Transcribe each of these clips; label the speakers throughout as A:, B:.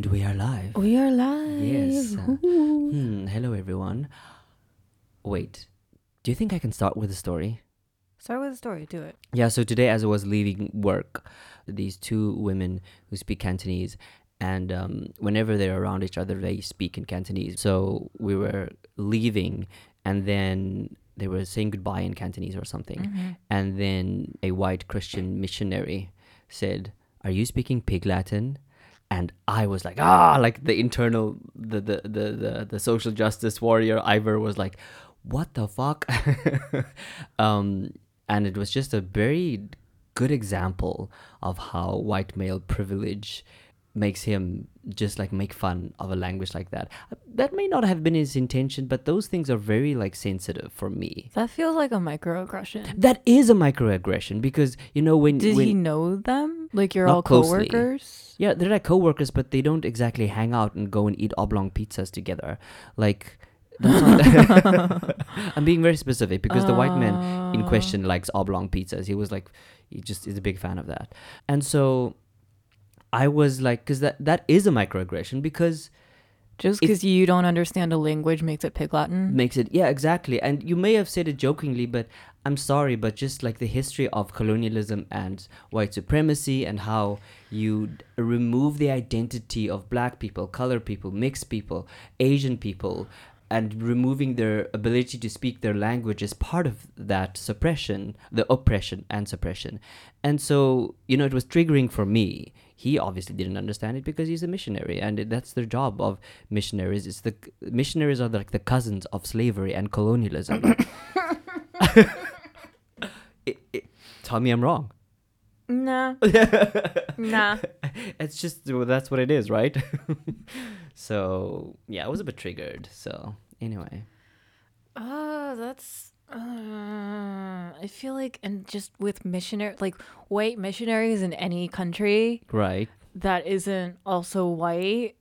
A: And we are live.
B: We are live.
A: Yes. uh, hmm, hello, everyone. Wait, do you think I can start with a story?
B: Start with a story. Do it.
A: Yeah, so today, as I was leaving work, these two women who speak Cantonese, and um, whenever they're around each other, they speak in Cantonese. So we were leaving, and then they were saying goodbye in Cantonese or something.
B: Mhm.
A: And then a white Christian missionary said, Are you speaking pig Latin? And I was like, ah, like the internal, the the the the, the social justice warrior Ivor was like, what the fuck? um, and it was just a very good example of how white male privilege makes him just like make fun of a language like that. That may not have been his intention, but those things are very like sensitive for me.
B: That feels like a microaggression.
A: That is a microaggression because you know when
B: Did
A: when,
B: he know them? Like you're all
A: closely.
B: coworkers?
A: yeah they're like coworkers, but they don't exactly hang out and go and eat oblong pizzas together. Like I'm being very specific because the white man in
B: Uh,
A: question likes oblong pizzas. He was like he just is a big fan of that, and so I was like, because that that is a microaggression because
B: Just because you don't understand a language makes it pig Latin.
A: makes it yeah exactly and you may have said it jokingly but i'm sorry but just like the history of colonialism and white supremacy and how you d- remove the identity of black people color people mixed people asian people and removing their ability to speak their language is part of that suppression the oppression and suppression and so you know it was triggering for me he obviously didn't understand it because he's a missionary and that's their job of missionaries it's the missionaries are like the cousins of slavery and colonialism it, it, tell me i'm wrong
B: Nah. nah.
A: it's just well, that's what it is right so yeah i was a bit triggered so anyway
B: oh that's. Uh, I feel like, and just with missionary, like white missionaries in any country
A: right
B: that isn't also white,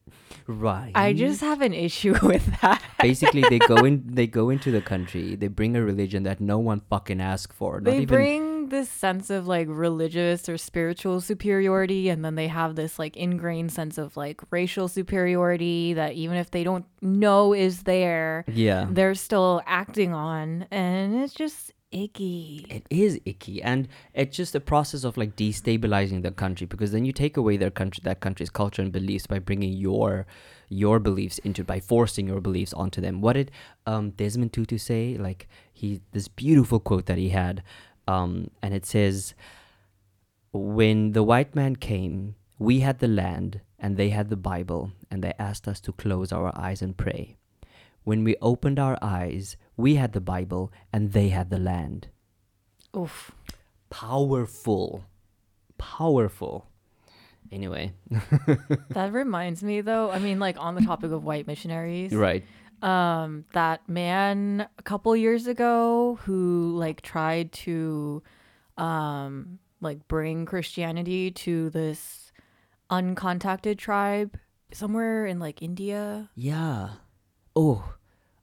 A: right
B: I just have an issue with that.
A: basically they go in they go into the country they bring a religion that no one fucking asked for not
B: they
A: even
B: bring this sense of like religious or spiritual superiority and then they have this like ingrained sense of like racial superiority that even if they don't know is there
A: yeah
B: they're still acting on and it's just icky
A: It is icky, and it's just a process of like destabilizing the country because then you take away their country, that country's culture and beliefs by bringing your your beliefs into by forcing your beliefs onto them. What did um, Desmond Tutu say? Like he this beautiful quote that he had, um, and it says, "When the white man came, we had the land, and they had the Bible, and they asked us to close our eyes and pray." When we opened our eyes, we had the Bible and they had the land.
B: Oof.
A: Powerful. Powerful. Anyway.
B: That reminds me though i mean like on the topic of white missionaries
A: right
B: um that man a couple years ago who like tried to um like bring christianity to this uncontacted tribe somewhere in like india.
A: Yeah. Oh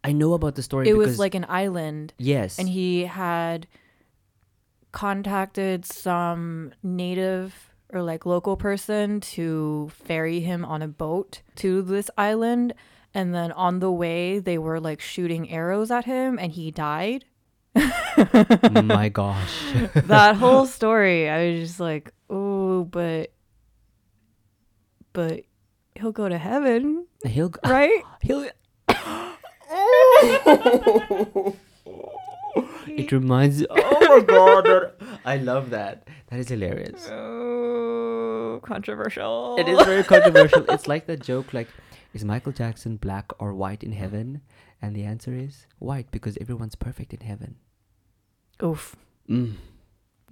A: i know about the story
B: it
A: because
B: was like an island.
A: Yes.
B: And he had contacted some native or like local person to ferry him on a boat to this island and then on the way they were like shooting arrows at him and he died.
A: My gosh.
B: That whole story i was just like oh but but he'll go to heaven.
A: He'll g-
B: right?
A: he'll it reminds oh my god i love that. That is hilarious.
B: Oh controversial.
A: It is very controversial. It's like that joke like is michael jackson black or white in heaven and the answer is white because everyone's perfect in heaven
B: oof
A: mm.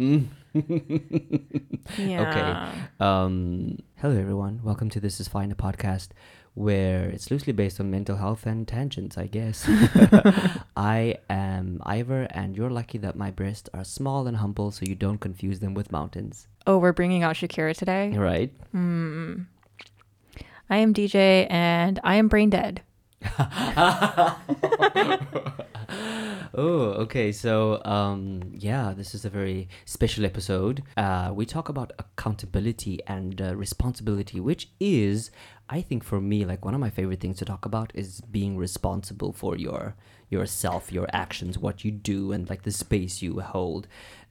A: Mm.
B: yeah
A: Um, hello, everyone. Welcome to This Is Fine, a podcast where it's loosely based on mental health and tangents, I guess. I am Ivor, and you're lucky that my breasts are small and humble so you don't confuse them with mountains.
B: Oh, we're bringing out Shakira today.
A: Right?
B: Hmm. I am DJ and I am brain dead.
A: oh, okay. So, um, yeah, this is a very special episode. Uh, we talk about accountability and uh, responsibility, which is, I think, for me, like one of my favorite things to talk about is being responsible for your yourself, your actions, what you do, and like the space you hold.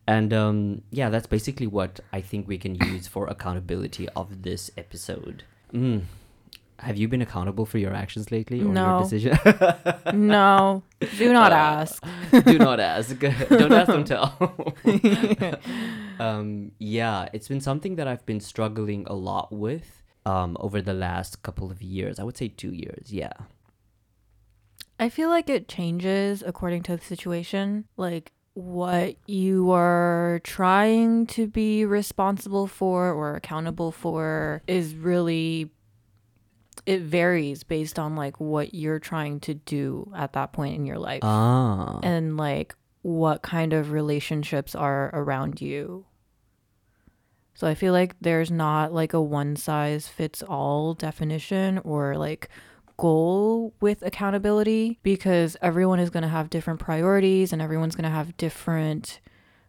A: And um, yeah, that's basically what I think we can use for accountability of this episode. Mm. Have you been accountable for your actions lately or
B: No.
A: your decision?
B: no, do not
A: Uh,
B: ask.
A: Do not ask. Don't ask, don't tell. um, yeah, it's been something that I've been struggling a lot with um, over the last couple of years. I would say two years. Yeah.
B: I feel like it changes according to the situation. Like what you are trying to be responsible for or accountable for is really it varies based on like what you're trying to do at that point in your life
A: Ah.
B: and like what kind of relationships are around you. So I feel like there's not like a one size fits all definition or like goal with accountability because everyone is going to have different priorities and everyone's going to have different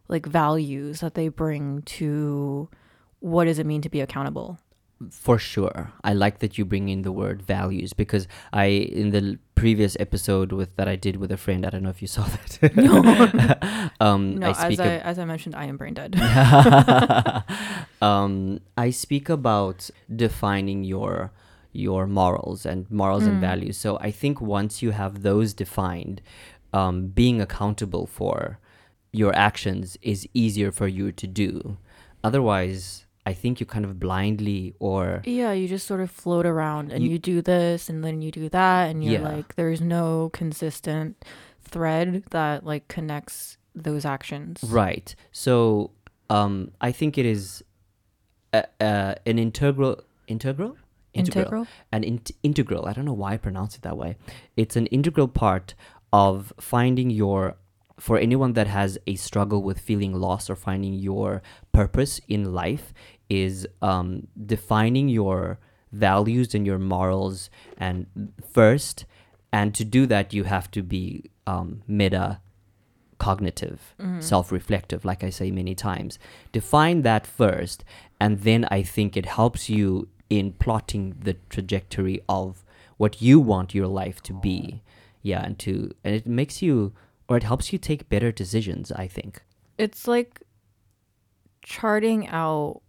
B: like values that they bring to what does it mean to be accountable.
A: For sure. I like that you bring in the word values because I, in the previous episode with that I did with a friend, I don't know if you saw that. um,
B: No,
A: I
B: as I
A: ab-
B: as I mentioned I am brain dead.
A: um, I speak about defining your your morals and morals and
B: Mm.
A: values. So I think once you have those defined, um, being accountable for your actions is easier for you to do. Otherwise, I think you kind of blindly or
B: Yeah, you just sort of float around and
A: You-
B: you, do this and then you do that and you're
A: Yeah.
B: like there's no consistent thread that like connects those actions.
A: Right. So um, I think it is a, a, an integral integral
B: Integral?
A: an int- integral. I don't know why I pronounce it that way. It's an integral part of finding your for anyone that has a struggle with feeling lost or finding your purpose in life is um, defining your values and your morals and first and to do that you have to be um, meta cognitive
B: Mhm.
A: self-reflective like i say many times. Define that first and then i think it helps you in plotting the trajectory of what you want your life to be. Yeah and to and it makes you or it helps you take better decisions i think.
B: It's like charting out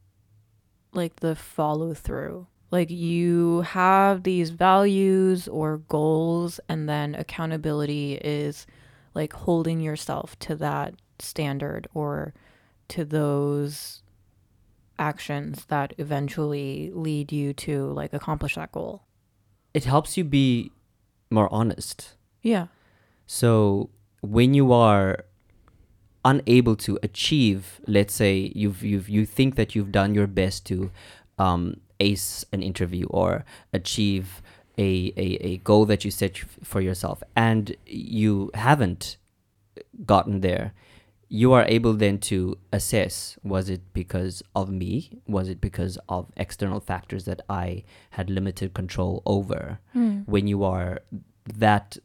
B: like the follow through. Like you have these values or goals and then accountability is like holding yourself to that standard or to those actions that eventually lead you to like accomplish that goal.
A: it helps you be more honest
B: Yeah.
A: So when you are unable to achieve, let's say you've you've you think that you've done your best to um, ace an interview or achieve a, a, a goal that you set for yourself, and you haven't gotten there, you are able then to assess was it because of me? Was it because of external factors that I had limited control over? when you are that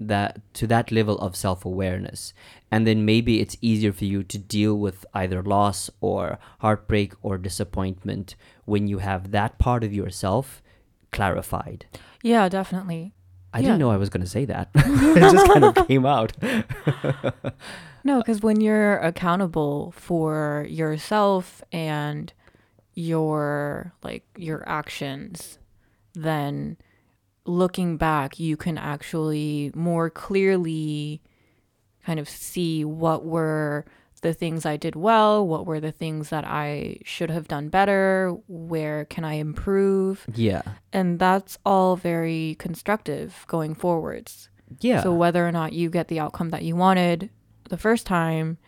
A: that to that level of self-awareness and then maybe it's easier for you to deal with either loss or heartbreak or disappointment when you have that part of yourself clarified
B: Yeah, definitely.
A: i
B: Yeah.
A: didn't know i was going to say that it just kind of came out
B: No, because when you're accountable for yourself and your like your actions, then looking back, you can actually more clearly kind of see what were the things I did well, what were the things that I should have done better, where can I improve?
A: yeah
B: And that's all very constructive going forwards.
A: yeah
B: So whether or not you get the outcome that you wanted the first time,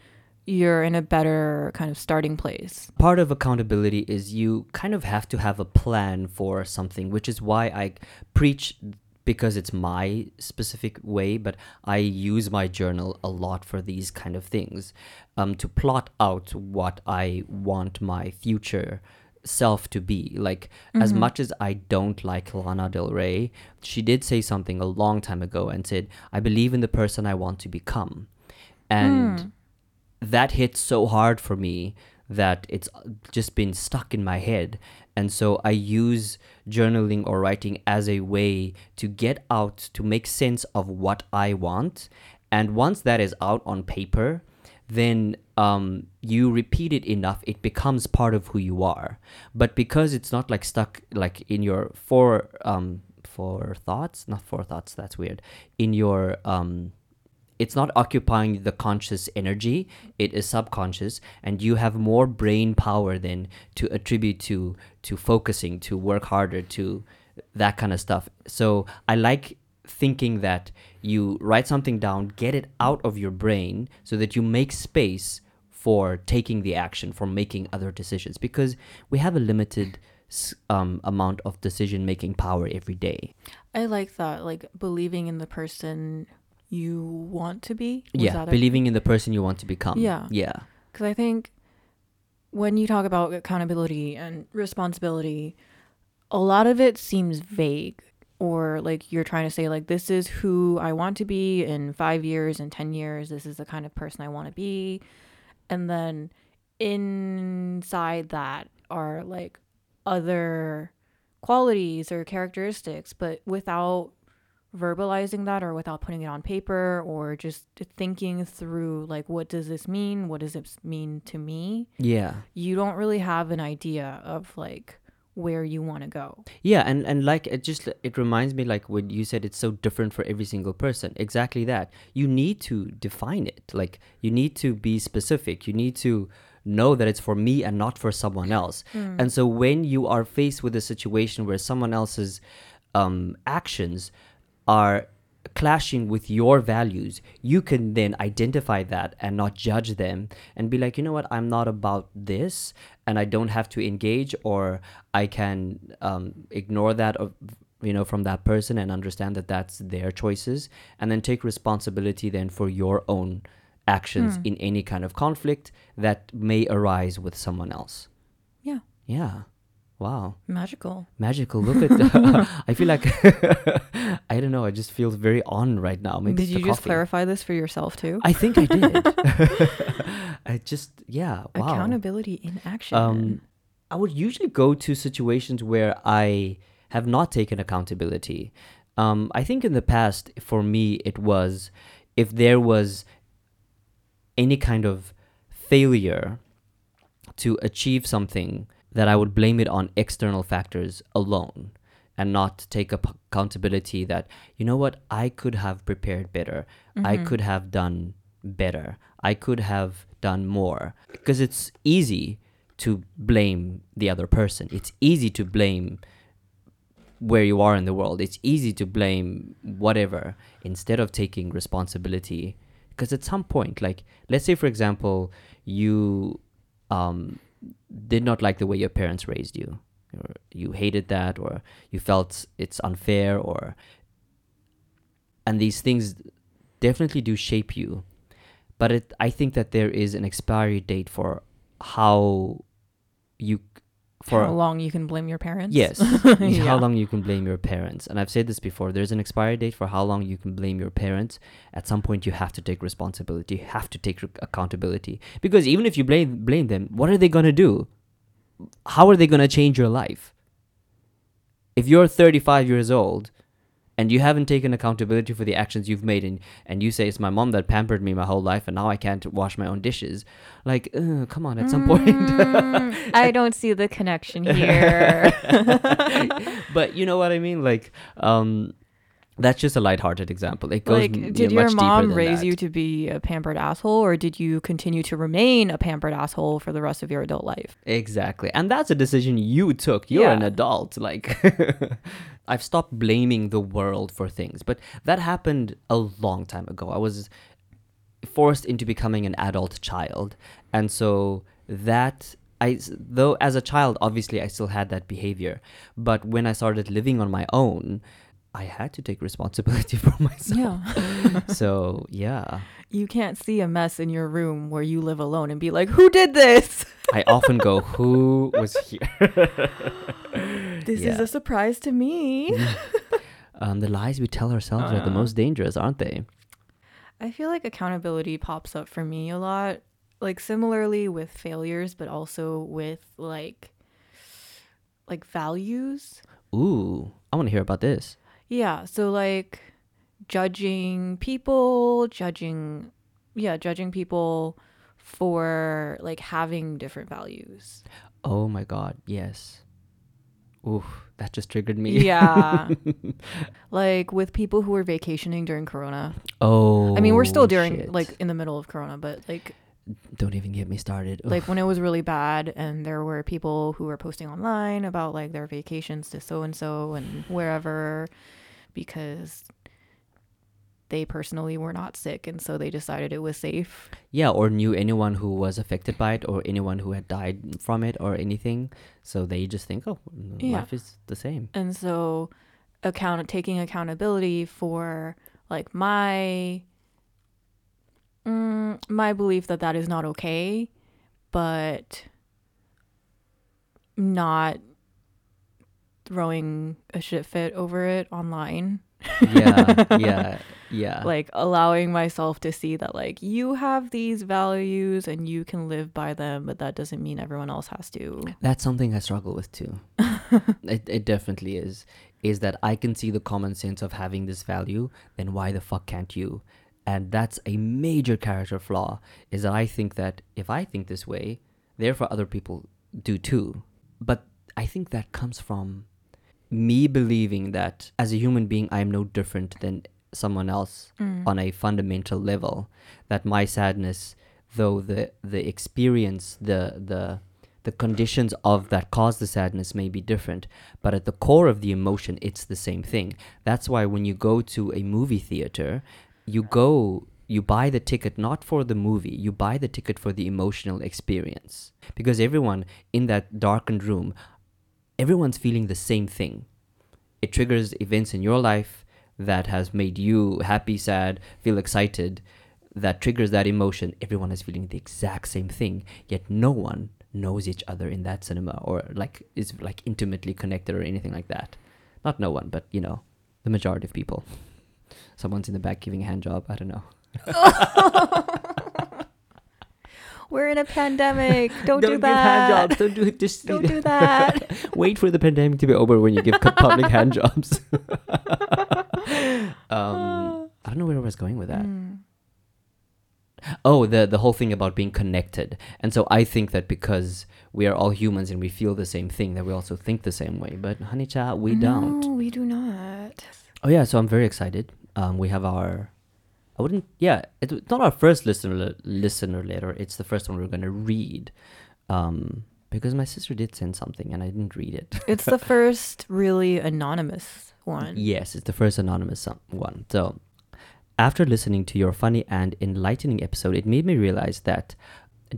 B: you're in a better kind of starting place.
A: part of accountability is you kind of have to have a plan for something, which is why I preach because it's my specific way, but I use my journal a lot for these kind of things um, to plot out what I want my future self to be. Like as
B: Mhm.
A: much as I don't like Lana Del Rey, she did say something a long time ago and said, "I believe in the person I want to become," and
B: Mm.
A: That hit so hard for me that it's just been stuck in my head. And so I use journaling or writing as a way to get out, to make sense of what I want. And once that is out on paper, then um, you repeat it enough, it becomes part of who you are. But because it's not like stuck like in your four um, four thoughts, not four thoughts, that's weird. In your um, it's not occupying the conscious energy it is subconscious and you have more brain power than to attribute to to focusing to work harder to that kind of stuff. So i like thinking that you write something down get it out of your brain so that you make space for taking the action for making other decisions because we have a limited um, amount of decision making power every day.
B: I like that, like believing in the person you want to be. Was
A: yeah believing in the person you want to become
B: Yeah.
A: yeah
B: Because I think when you talk about accountability and responsibility, a lot of it seems vague. Or like you're trying to say, like, this is who I want to be in five years, and 10 years. This is the kind of person I want to be. And then inside that are like other qualities or characteristics, but without verbalizing that or without putting it on paper or just thinking through like what does this mean what does this mean to me
A: yeah
B: you don't really have an idea of like where you want to go
A: Yeah, and and like it just it reminds me like when you said it's so different for every single person. Exactly that. You need to define it. Like you need to be specific. You need to know that it's for me and not for someone else. And so when you are faced with a situation where someone else's um, actions are clashing with your values, you can then identify that and not judge them and be like, you know what, I'm not about this and I don't have to engage, or I can um, ignore that, of, you know, from that person and understand that that's their choices and then take responsibility then for your own actions in any kind of conflict that may arise with someone else.
B: yeah
A: Yeah. Wow.
B: Magical.
A: Magical. Look at that. i feel like i don't know i just feel very on right now. Maybe
B: did you just
A: coffee.
B: clarify this for yourself too?
A: I think i did. I just yeah wow.
B: Accountability in action.
A: Um i would usually go to situations where i have not taken accountability. Um i think in the past for me it was if there was any kind of failure to achieve something that I would blame it on external factors alone and not take accountability that you know what I could have prepared better. I
B: Mm-hmm.
A: could have done better. I could have done more. Because it's easy to blame the other person. It's easy to blame where you are in the world. It's easy to blame whatever instead of taking responsibility. Because at some point like let's say for example you um, did not like the way your parents raised you or you hated that or you felt it's unfair or and these things definitely do shape you. But it, i think that there is an expiry date for how you for
B: how long you can blame your parents
A: Yes.
B: Yeah.
A: How long you can blame your parents. And I've said this before there's an expiry date for how long you can blame your parents. At some point, you have to take responsibility, you have to take re- accountability. Because even if you blame, blame them, what are they going to do? How are they going to change your life? If you're 35 years old and you haven't taken accountability for the actions you've made, and, and you say it's my mom that pampered me my whole life, and now I can't wash my own dishes, like, uh, come on, at some point.
B: Mm, i don't see the connection here
A: but you know what I mean? Like, um, that's just a lighthearted example. It goes
B: like did
A: yeah,
B: your
A: much
B: mom raise
A: that.
B: you to be a pampered asshole or did you continue to remain a pampered asshole for the rest of your adult life
A: Exactly. And that's a decision you took. You're an adult. Like, I've stopped blaming the world for things, but that happened a long time ago. I was forced into becoming an adult child. And so that. I, though as a child, obviously I still had that behavior, but when I started living on my own, I had to take responsibility for myself.
B: yeah
A: so yeah
B: you can't see a mess in your room where you live alone and be like who did this
A: I often go, who was here?
B: This is a surprise to me.
A: um, the lies we tell ourselves are the
B: Uh.
A: most dangerous, aren't they?
B: I feel like accountability pops up for me a lot. Like similarly with failures, but also with like like values.
A: Ooh, I want to hear about this.
B: Yeah, so like judging people, judging yeah, judging people for like having different values.
A: Oh my god, yes. Ooh, that just triggered me.
B: Yeah. like with people who were vacationing during corona.
A: Oh.
B: I mean, we're still oh, during
A: shit.
B: like in the middle of corona, but like
A: Don't even get me started.
B: like when it was really bad and there were people who were posting online about like their vacations to so and so and wherever because they personally were not sick and so they decided it was safe.
A: Yeah, or knew anyone who was affected by it, or anyone who had died from it, or anything. So they just think, oh,
B: Yeah.
A: life is the same.
B: And so account taking accountability for like my mm, my belief that that is not okay, but not throwing a shit fit over it online.
A: Yeah, yeah, yeah.
B: like allowing myself to see that like you have these values and you can live by them but that doesn't mean everyone else has to
A: That's something I struggle with too. it, it definitely is. Is that I can see the common sense of having this value, then why the fuck can't you? And that's a major character flaw. Is that I think that if I think this way, therefore other people do too. But I think that comes from me believing that as a human being, I am no different than someone else mm. on a fundamental level. That my sadness, though the the experience, the the the conditions of that cause the sadness may be different, but at the core of the emotion, it's the same thing. That's why when you go to a movie theater, you go, you buy the ticket not for the movie, you buy the ticket for the emotional experience. Because everyone in that darkened room, everyone's feeling the same thing. It triggers events in your life that has made you happy, sad, feel excited, that triggers that emotion. Everyone is feeling the exact same thing, yet no one knows each other in that cinema or like is like intimately connected or anything like that. Not no one, but you know, the majority of people. Someone's in the back giving a hand job. I don't know.
B: we're in a pandemic don't, do
A: give hand
B: that
A: jobs. Don't do it. Just
B: don't do that
A: wait for the pandemic to be over when you give public hand jobs. um, I don't know where I was going with that.
B: Mm.
A: Oh, the the whole thing about being connected, and so I think that because we are all humans and we feel the same thing, that we also think the same way. But honey, cha, we don't.
B: no we do not
A: Oh yeah, so I'm very excited. Um, we have our, I wouldn't, yeah, it's not our first listener listener letter. It's the first one we're gonna read, um, because my sister did send something and I didn't read it.
B: it's the first really anonymous one
A: Yes, it's the first anonymous one. So, after listening to your funny and enlightening episode, it made me realize that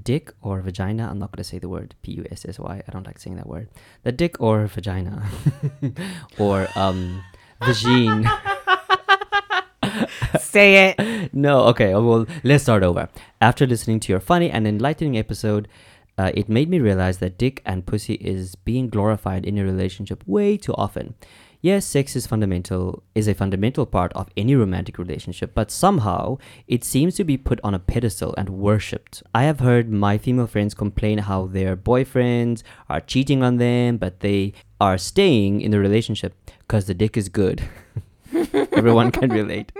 A: dick or vagina, I'm not going to say the word P U S S Y, I don't like saying that word. The dick or vagina, or um, vagine.
B: say it
A: no, okay, well, let's start over. After listening to your funny and enlightening episode, uh, it made me realize that dick and pussy is being glorified in a relationship way too often. Yes, sex is fundamental is a fundamental part of any romantic relationship, but somehow it seems to be put on a pedestal and worshipped. I have heard my female friends complain how their boyfriends are cheating on them, but they are staying in the relationship because the dick is good. Everyone can relate.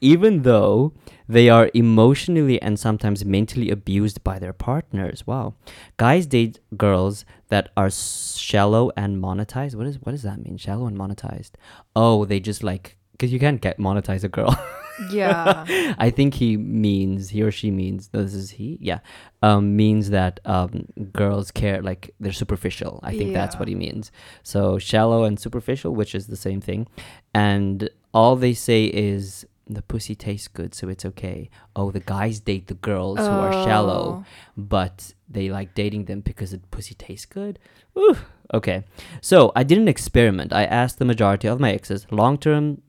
A: Even though they are emotionally and sometimes mentally abused by their partners. Wow. Guys date girls that are shallow and monetized. What is what does that mean? Shallow and monetized. Oh, they just like cuz you can't get monetize a girl.
B: yeah
A: I think he means he or she means no, this is he. Yeah. Um means that um girls care like they're superficial. I think that's what he means. So shallow and superficial, which is the same thing. And all they say is the pussy tastes good, so it's okay. Oh, the guys date the girls who are shallow,
B: Oh.
A: but they like dating them because the pussy tastes good. Ooh, okay. So I did an experiment. I asked the majority of my exes long term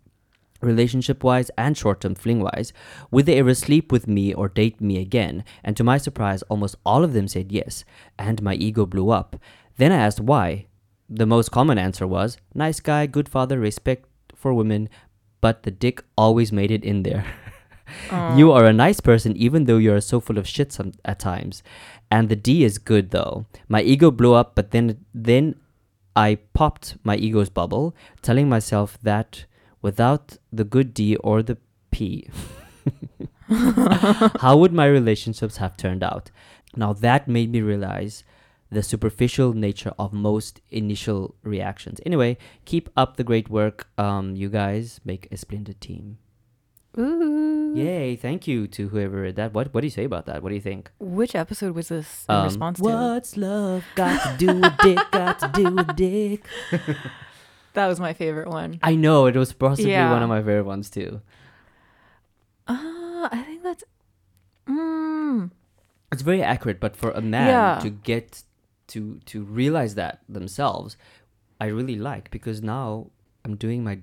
A: relationship wise and short term fling wise. Would they ever sleep with me or date me again? And to my surprise, almost all of them said yes, and my ego blew up. Then I asked why. The most common answer was nice guy, good father, respect for women, but the dick always made it in there. you are a nice person even though you're so full of shit some, at times. And the D is good though. My ego blew up, but then then I popped my ego's bubble, telling myself that without the good D or the P, how would my relationships have turned out? Now that made me realize the superficial nature of most initial reactions. Anyway, keep up the great work. Um, you guys make a splendid team.
B: Ooh.
A: Yay! Thank you to whoever read that. What What do you say about that? What do you think?
B: Which episode was this in
A: Um,
B: response to?
A: What's love got to do with dick? Got to do with dick?
B: That was my favorite one.
A: I know it was possibly
B: Yeah.
A: one of my favorite ones too.
B: Uh, I think that's. Mm,
A: It's very accurate, but for a man
B: Yeah.
A: to get to to realize that themselves, I really like because now I'm doing my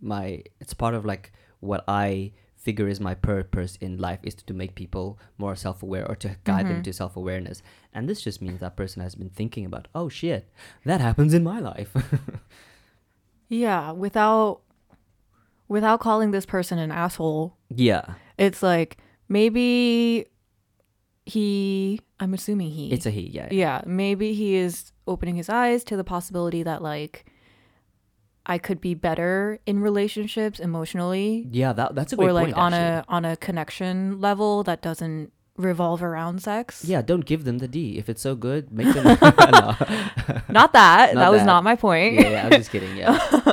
A: my. It's part of like what I figure is my purpose in life is to, make people more self-aware or to guide them
B: Mhm.
A: to self-awareness and this just means that person has been thinking about oh shit that happens in my life
B: yeah, without without calling this person an asshole,
A: yeah
B: it's like maybe he. I'm assuming he.
A: it's a he yeah
B: yeah, maybe he is opening his eyes to the possibility that like I could be better in relationships emotionally
A: yeah that, that's a great
B: or like
A: point,
B: on
A: actually.
B: a on a connection level that doesn't revolve around sex.
A: yeah don't give them the d if it's so good make them no.
B: Not that.
A: Not
B: that was
A: that.
B: not my point.
A: yeah, yeah i'm just kidding yeah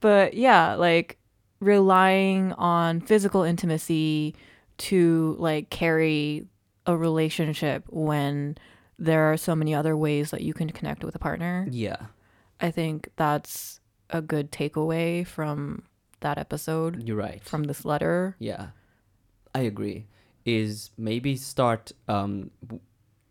B: but yeah, like relying on physical intimacy to like carry a relationship when there are so many other ways that you can connect with a partner.
A: yeah
B: I think that's a good takeaway from that episode
A: you're right
B: from this letter.
A: Yeah, I agree. Is maybe start um, w-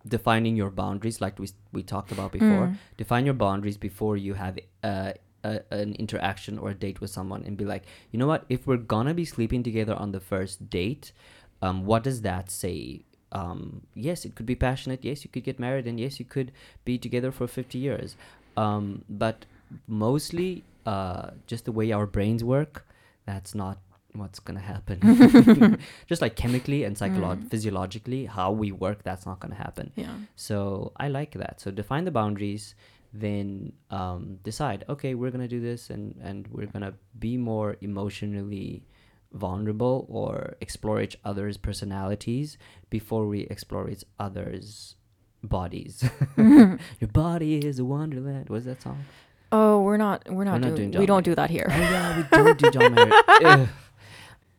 A: defining your boundaries, like we we talked about before.
B: Mm.
A: Define your boundaries before you have uh, a, an interaction or a date with someone, and be like, you know what? If we're gonna be sleeping together on the first date, um, what does that say? Um, yes, it could be passionate. Yes, you could get married, and yes, you could be together for fifty years. Um, but mostly, uh, just the way our brains work, that's not what's gonna happen. just like chemically and psycholo-
B: Mm.
A: physiologically, how we work, that's not gonna happen.
B: Yeah.
A: So I like that. So define the boundaries, then um, decide. Okay, we're gonna do this, and and we're gonna be more emotionally vulnerable or explore each other's personalities before we explore each other's bodies. Your body is a wonderland. What's that song?
B: Oh, we're not we're not,
A: not
B: doing,
A: doing
B: we don't do that here.
A: Oh yeah, we don't do John Mayer.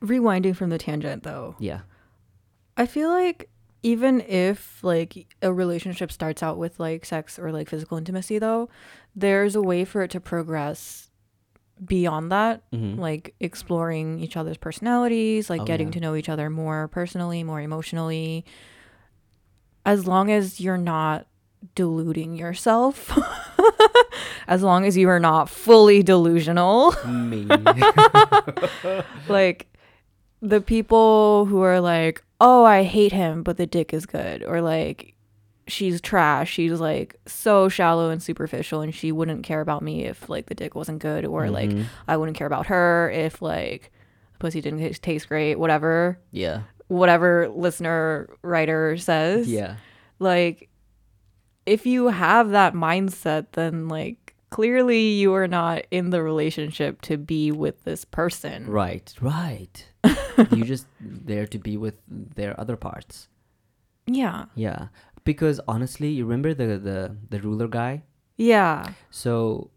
B: Rewinding from the tangent though.
A: Yeah.
B: I feel like even if like a relationship starts out with like sex or like physical intimacy though, there's a way for it to progress beyond that,
A: Mhm.
B: like exploring each other's personalities, like
A: Oh,
B: getting
A: yeah.
B: to know each other more personally, more emotionally. As long as you're not deluding yourself. as long as you are not fully delusional
A: Me.
B: like the people who are like, "Oh, I hate him, but the dick is good," or like, "She's trash. She's like so shallow and superficial, and she wouldn't care about me if like the dick wasn't good, or like
A: Mhm.
B: I wouldn't care about her if like the pussy didn't taste- taste great, whatever,
A: yeah.
B: whatever listener writer says."
A: Yeah.
B: like if you have that mindset then like clearly you are not in the relationship to be with this person
A: Right. Right. You just there to be with their other parts.
B: yeah
A: Yeah. Because honestly, you remember the the the ruler guy?
B: yeah
A: So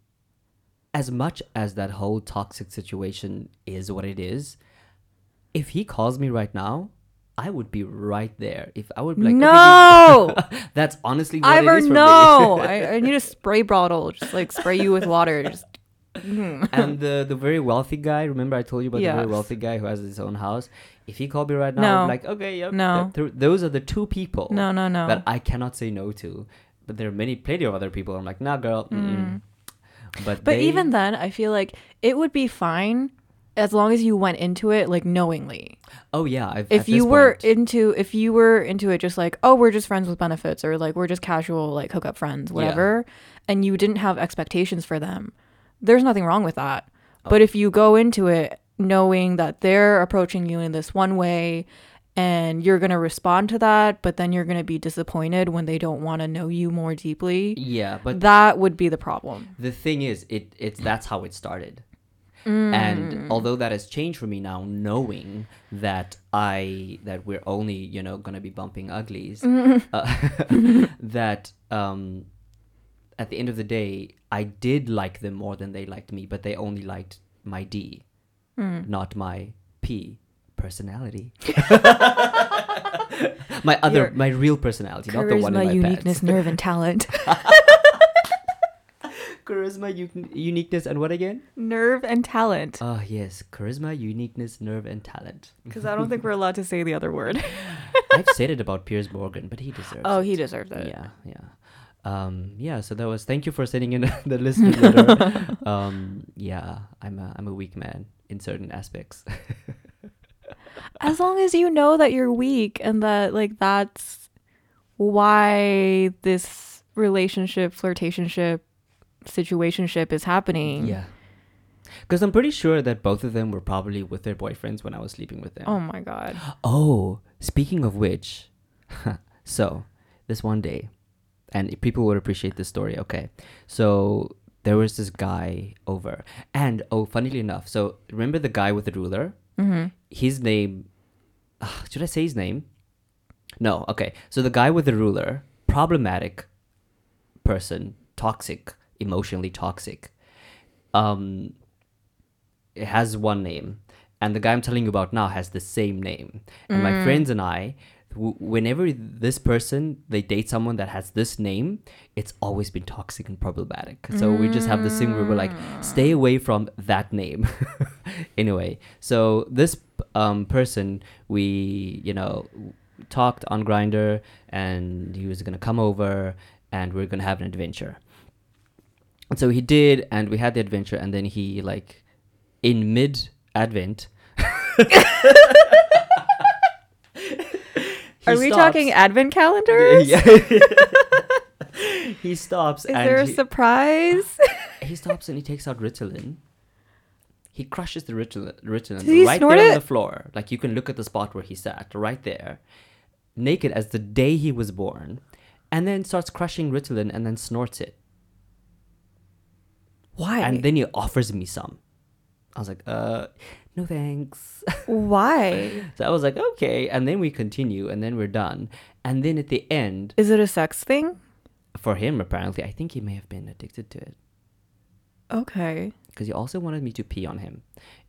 A: as much as that whole toxic situation is what it is, if he calls me right now, I would be right there. If I would be like,
B: no
A: dude, that's honestly what
B: Ivor
A: it is for
B: no. I, I need a spray bottle just like spray you with water just Mhm.
A: and the the very wealthy guy, remember I told you about the very wealthy guy who has his own house. If he called me right now,
B: No.
A: I'm like, okay, yep.
B: No.
A: th- th- those are the two people
B: no no no
A: that I cannot say no to. But there are many, plenty of other people. I'm like, nah, girl. Mm-mm. But
B: but
A: they-
B: even then i feel like it would be fine as long as you went into it like knowingly.
A: Oh yeah. I've,
B: If you were
A: point-
B: into if you were into it just like, oh, we're just friends with benefits or like we're just casual like hookup friends, whatever, and you didn't have expectations for them, there's nothing wrong with that.
A: Oh.
B: But if you go into it knowing that they're approaching you in this one way and you're going to respond to that, but then you're going to be disappointed when they don't want to know you more deeply,
A: yeah, but
B: that would be the problem.
A: the thing is, it it's that's how it started.
B: Mm.
A: And although that has changed for me now, knowing that I that we're only you know gonna be bumping uglies, uh, that um, at the end of the day, I did like them more than they liked me, but they only liked my D,
B: Hmm.
A: not my P personality. my other,
B: Your
A: my real personality, not the one in
B: Charisma,
A: my
B: uniqueness, nerve, and talent.
A: Charisma, u- uniqueness, and what again?
B: nerve and talent.
A: Ah, yes, charisma, uniqueness, nerve, and talent.
B: Because I don't think we're allowed to say the other word.
A: I've said it about Piers Morgan, but he deserves
B: Oh,
A: it.
B: he deserves it.
A: Yeah, yeah. Um, yeah, so that was thank you for sending in the listener letter. um, yeah, I'm a I'm a weak man in certain aspects.
B: As long as you know that you're weak and that like that's why this relationship, flirtationship, situationship is happening.
A: yeah. Because I'm pretty sure that both of them were probably with their boyfriends when I was sleeping with them.
B: Oh my god.
A: Oh, speaking of which, so this one day, and people would appreciate this story. Okay, so there was this guy over, and oh, funnily enough, so remember the guy with the ruler?
B: Mm-hmm.
A: His name, ah, should I say his name? No. Okay, so the guy with the ruler, problematic person, toxic, emotionally toxic. Um, it has one name, and the guy I'm telling you about now has the same name. And my friends and I, whenever this person they date someone that has this name, it's always been toxic and problematic. So we just have this thing where we're like, stay away from that name. anyway, so this um, person, we you know talked on Grindr, and he was gonna come over, and we are gonna have an adventure. And so he did, and we had the adventure, and then he like in mid advent.
B: Are we talking advent calendars?
A: Yeah. he stops
B: Is
A: and
B: there a
A: he,
B: surprise?
A: he stops and he takes out Ritalin. He crushes the Ritalin, Ritalin right there on the floor. Like you can look at the spot where he sat, right there, naked as the day he was born, and then starts crushing Ritalin and then snorts it.
B: Why?
A: And then he offers me some. I was like, uh, no thanks.
B: Why?
A: so I was like, okay. And then we continue, and then we're done. And then at the end,
B: Is it a sex thing?
A: for him, apparently, I think he may have been addicted to it
B: Okay.
A: because he also wanted me to pee on him.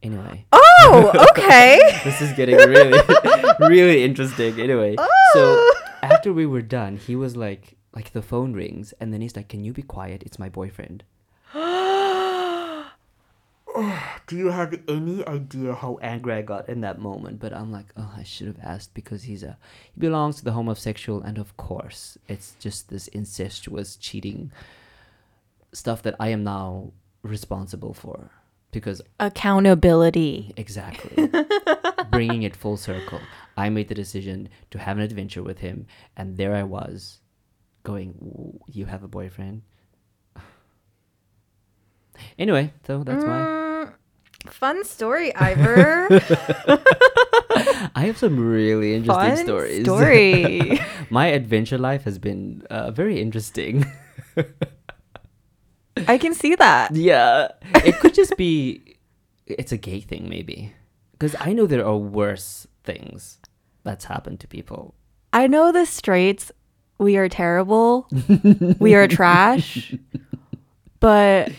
A: Anyway,
B: Oh, okay.
A: this is getting really, really interesting. Anyway, so oh. after we were done, he was like, like the phone rings, and then he's like, "Can you be quiet? It's my boyfriend." Do you have any idea how angry I got in that moment? But I'm like, oh, I should have asked because he's a he belongs to the homosexual, and of course, it's just this incestuous cheating stuff that I am now responsible for because
B: Accountability.
A: exactly bringing it full circle. I made the decision to have an adventure with him, and there I was, going, "You have a boyfriend." Anyway, so that's my.
B: Mm. Fun story, Ivor.
A: I have some really interesting
B: fun
A: stories.
B: story.
A: my adventure life has been uh, very interesting.
B: I can see that.
A: yeah, it could just be. It's a gay thing, maybe, because I know there are worse things that's happened to people.
B: I know the straights. We are terrible. we are trash. But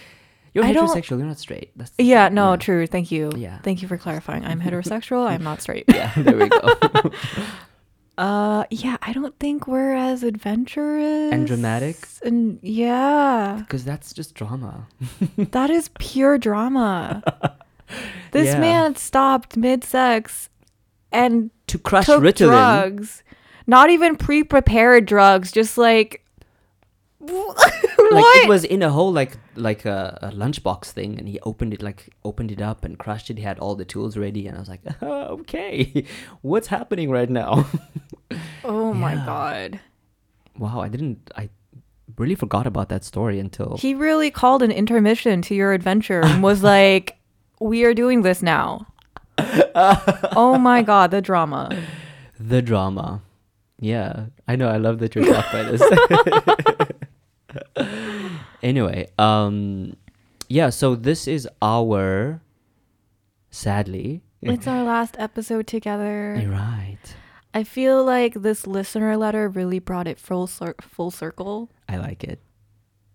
A: You're
B: I
A: heterosexual. You're not straight. That's
B: yeah, no, true. Thank you.
A: Yeah.
B: Thank you for clarifying. I'm heterosexual. I'm not straight.
A: yeah. There we go.
B: Uh, yeah, I don't think we're as adventurous
A: And dramatic?
B: And yeah,
A: Because that's just drama.
B: that is pure drama. This
A: Yeah.
B: man stopped mid-sex and
A: To crush
B: took
A: Ritalin.
B: drugs. Not even pre-prepared drugs, just like
A: like it was in a whole like like a, a lunchbox thing and he opened it like opened it up and crushed it he had all the tools ready and i was like okay what's happening right now
B: oh my god.
A: wow i didn't i really forgot about that story until
B: He really called an intermission to your adventure and was like, "We are doing this now." oh my god, the drama.
A: the drama yeah i know i love that you're shocked by this anyway um yeah so this is our sadly
B: It's our last episode together.
A: You're right
B: I feel like this listener letter really brought it full cir- full circle.
A: i like it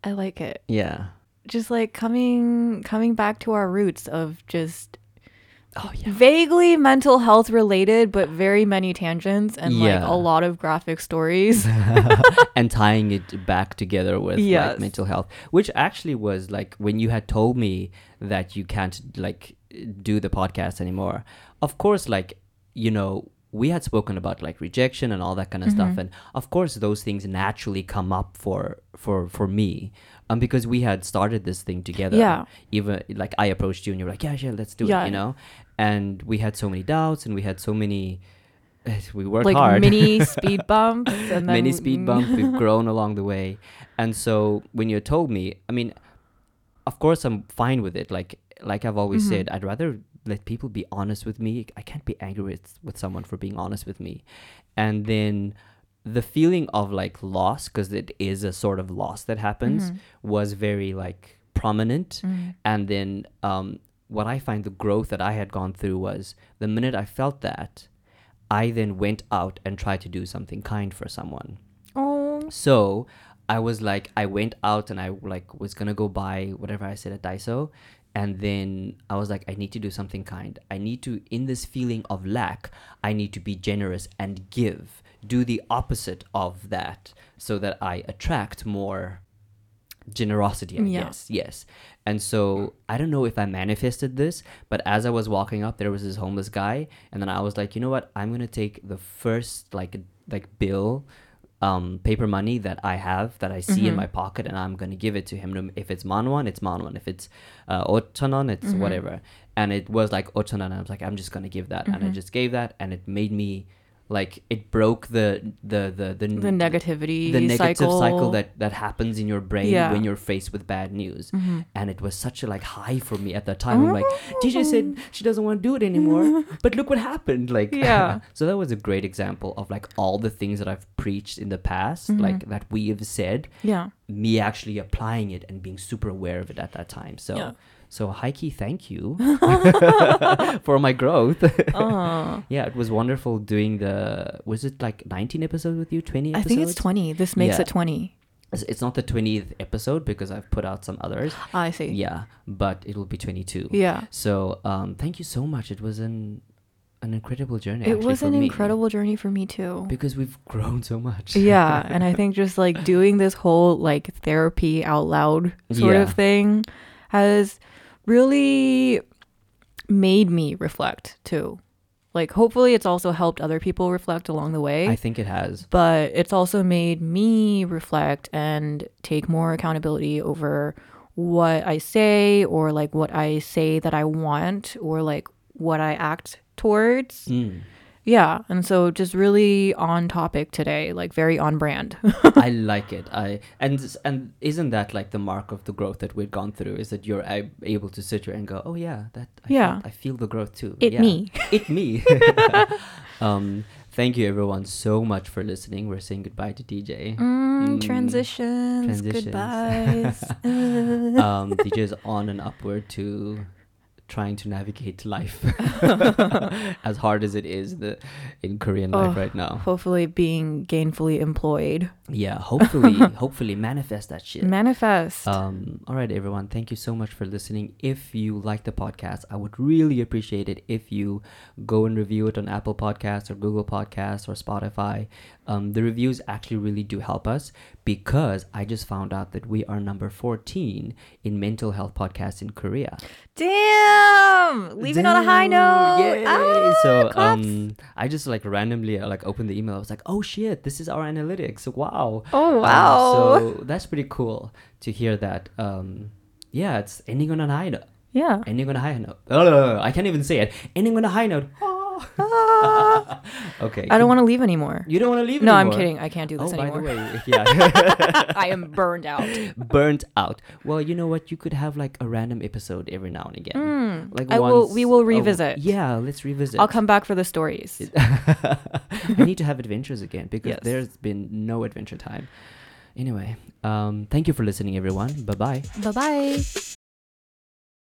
B: I like it.
A: yeah
B: Just like coming coming back to our roots of just
A: oh yeah
B: vaguely mental health related but very many tangents and like a lot of graphic stories.
A: and tying it back together with
B: Yes.
A: like mental health which actually was like when you had told me that you can't like do the podcast anymore of course like you know we had spoken about like rejection and all that kind of
B: Mm-hmm.
A: stuff and of course those things naturally come up for for for me um because we had started this thing together
B: Yeah.
A: even like i approached you and you were like yeah yeah let's do
B: Yeah.
A: it you know and we had so many doubts and we had so many we worked
B: like
A: hard
B: mini speed bumps and then
A: many speed bumps. We've grown along the way, and so when you told me, I mean, of course I'm fine with it. Like like I've always
B: Mhm.
A: said, I'd rather let people be honest with me. I can't be angry with with someone for being honest with me, and then the feeling of like loss because it is a sort of loss that happens
B: Mhm.
A: was very like prominent
B: Mm.
A: and then um, what I find the growth that I had gone through was the minute I felt that, I then went out and tried to do something kind for someone.
B: Oh,
A: So I was like, I went out and I like was gonna go buy whatever I said at Daiso, and then I was like, I need to do something kind. I need to, in this feeling of lack, I need to be generous and give. Do the opposite of that, so that I attract more generosity. I
B: Yeah.
A: guess yes. And so I don't know if I manifested this, but as I was walking up, there was this homeless guy, and then I was like, you know what? I'm gonna take the first like like bill um, paper money that I have that I see in
B: Mhm.
A: my pocket, and I'm gonna give it to him. If it's manwan, it's manwan. If it's uh, ochanon, it's
B: Mhm.
A: whatever. And it was like ochanon, and I was like, I'm just gonna give that, and I
B: Mhm.
A: just gave that, and it made me like it broke the the the the,
B: the negativity
A: the negative cycle.
B: cycle
A: that that happens in your brain
B: Yeah.
A: when you're faced with bad news.
B: Mhm.
A: And it was such a like high for me at that time. I'm like, DJ
B: Oh.
A: said she doesn't want to do it anymore, but look what happened. Like,
B: Yeah.
A: so that was a great example of like all the things that I've preached in the past,
B: Mhm.
A: like that we have said,
B: Yeah.
A: me actually applying it and being super aware of it at that time. So,
B: Yeah.
A: So Heike, thank you for my growth. Yeah, it was wonderful doing the. Was it like 19 episodes with you? 20
B: I think it's 20. This makes
A: Yeah.
B: it 20.
A: It's- not the 20th episode because I've put out some others.
B: I see.
A: Yeah, but it'll be 22.
B: Yeah.
A: So, um, thank you so much. It was an an incredible journey.
B: It was an
A: me,
B: incredible journey for me too.
A: because we've grown so much.
B: yeah, and I think just like doing this whole like therapy out loud sort
A: Yeah.
B: of thing has really made me reflect too. Like hopefully it's also helped other people reflect along the way.
A: I think it has.
B: but it's also made me reflect and take more accountability over what I say or like what I say that I want or like what I act towards.
A: Mm.
B: Yeah, and so just really on topic today, like very on brand.
A: I like it. I and and isn't that like the mark of the growth that we've gone through? Is that you're able to sit here and go, oh yeah, that I
B: Yeah.
A: felt- I feel the growth too.
B: It
A: yeah.
B: me.
A: it me. um, thank you everyone so much for listening. We're saying goodbye to DJ.
B: Mm,
A: Mm,
B: transitions,
A: transitions.
B: goodbyes.
A: um, DJ is on and upward to trying to navigate life as hard as it is the in Korean life
B: Oh.
A: right now.
B: Hopefully being gainfully employed.
A: Yeah, hopefully, hopefully manifest that shit.
B: Manifest.
A: Um, all right, everyone. Thank you so much for listening. If you like the podcast, I would really appreciate it if you go and review it on Apple Podcasts or Google Podcasts or Spotify. Um, the reviews actually really do help us because I just found out that we are number 14 in mental health podcasts in Korea.
B: Damn. Damn! Leaving on a high note.
A: Yay!
B: Ah,
A: so
B: claps.
A: um, I just like randomly uh, like opened the email. I was like, oh shit, this is our analytics. Wow.
B: oh
A: Um,
B: wow.
A: so that's pretty cool to hear that. Um, yeah, it's ending on a high note.
B: yeah.
A: Ending on a high note. Oh, I can't even say it. Ending on a high note.
B: Ah.
A: Okay.
B: I don't want to leave anymore.
A: You don't want to leave
B: No, I'm kidding. I can't do this
A: Oh,
B: anymore.
A: by the way, yeah.
B: I am burned out.
A: Burned out. Well, you know what? You could have like a random episode every now and again.
B: Mm.
A: Like
B: I will. We will revisit.
A: yeah, let's revisit.
B: I'll come back for the stories.
A: I need to have adventures again because
B: Yes.
A: there's been no adventure time. Anyway, um, thank you for listening, everyone. Bye bye.
B: Bye bye.